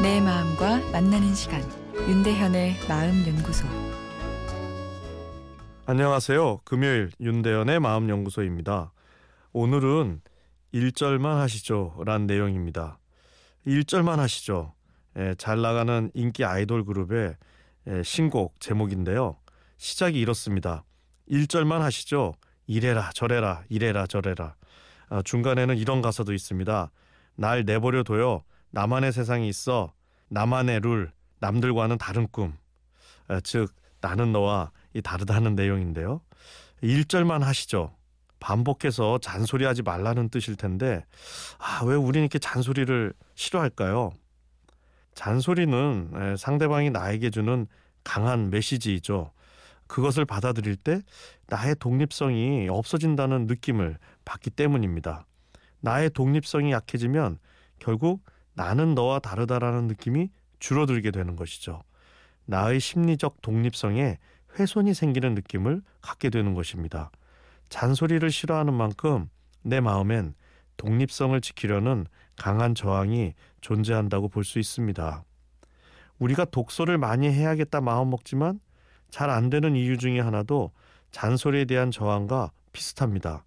마음과 만나는 시간 윤대현의 마음 연구소 안녕하세요. 금요일 윤대현의 마음 연구소입니다. 오늘은 1절만 하시죠. 란 내용입니다. 1절만 하시죠. 예, 잘 나가는 인기 아이돌 그룹의 예, 신곡 제목인데요. 시작이 이렇습니다. 1절만 하시죠. 이래라 저래라 이래라 저래라. 아, 중간에는 이런 가사도 있습니다. 날 내버려 둬요. 나만의 세상이 있어. 나만의 룰. 남들과는 다른 꿈. 아, 즉 나는 너와 이 다르다는 내용인데요. 1절만 하시죠. 반복해서 잔소리하지 말라는 뜻일 텐데 아, 왜 우리는 이렇게 잔소리를 싫어할까요? 잔소리는 상대방이 나에게 주는 강한 메시지이죠. 그것을 받아들일 때 나의 독립성이 없어진다는 느낌을 받기 때문입니다. 나의 독립성이 약해지면 결국 나는 너와 다르다라는 느낌이 줄어들게 되는 것이죠. 나의 심리적 독립성에 훼손이 생기는 느낌을 갖게 되는 것입니다. 잔소리를 싫어하는 만큼 내 마음엔 독립성을 지키려는 강한 저항이 존재한다고 볼 수 있습니다. 우리가 독서를 많이 해야겠다 마음 먹지만 잘 안 되는 이유 중에 하나도 잔소리에 대한 저항과 비슷합니다.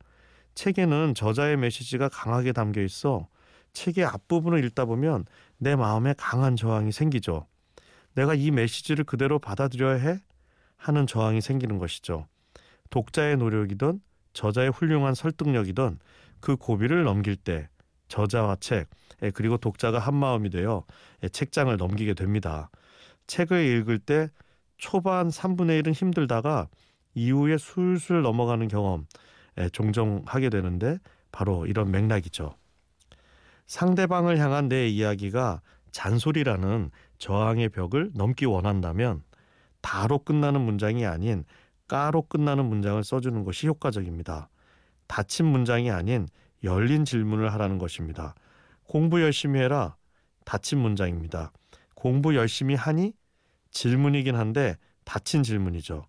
책에는 저자의 메시지가 강하게 담겨 있어 책의 앞부분을 읽다 보면 내 마음에 강한 저항이 생기죠. 내가 이 메시지를 그대로 받아들여야 해? 하는 저항이 생기는 것이죠. 독자의 노력이든 저자의 훌륭한 설득력이든 그 고비를 넘길 때 저자와 책 그리고 독자가 한 마음이 되어 책장을 넘기게 됩니다. 책을 읽을 때 초반 3분의 1은 힘들다가 이후에 술술 넘어가는 경험 종종 하게 되는데 바로 이런 맥락이죠. 상대방을 향한 내 이야기가 잔소리라는 저항의 벽을 넘기 원한다면 다로 끝나는 문장이 아닌 까로 끝나는 문장을 써주는 것이 효과적입니다. 닫힌 문장이 아닌 열린 질문을 하라는 것입니다. 공부 열심히 해라. 닫힌 문장입니다. 공부 열심히 하니? 질문이긴 한데 닫힌 질문이죠.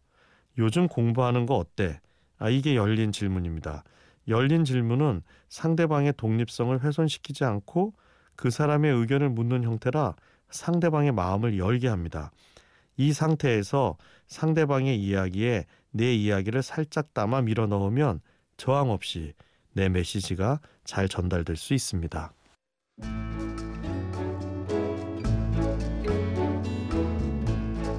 요즘 공부하는 거 어때? 아, 이게 열린 질문입니다. 열린 질문은 상대방의 독립성을 훼손시키지 않고 그 사람의 의견을 묻는 형태라 상대방의 마음을 열게 합니다. 이 상태에서 상대방의 이야기에 내 이야기를 살짝 담아 밀어 넣으면 저항 없이 내 메시지가 잘 전달될 수 있습니다.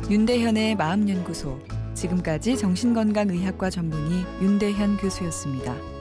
윤대현의 마음연구소 지금까지 정신건강의학과 전문의 윤대현 교수였습니다.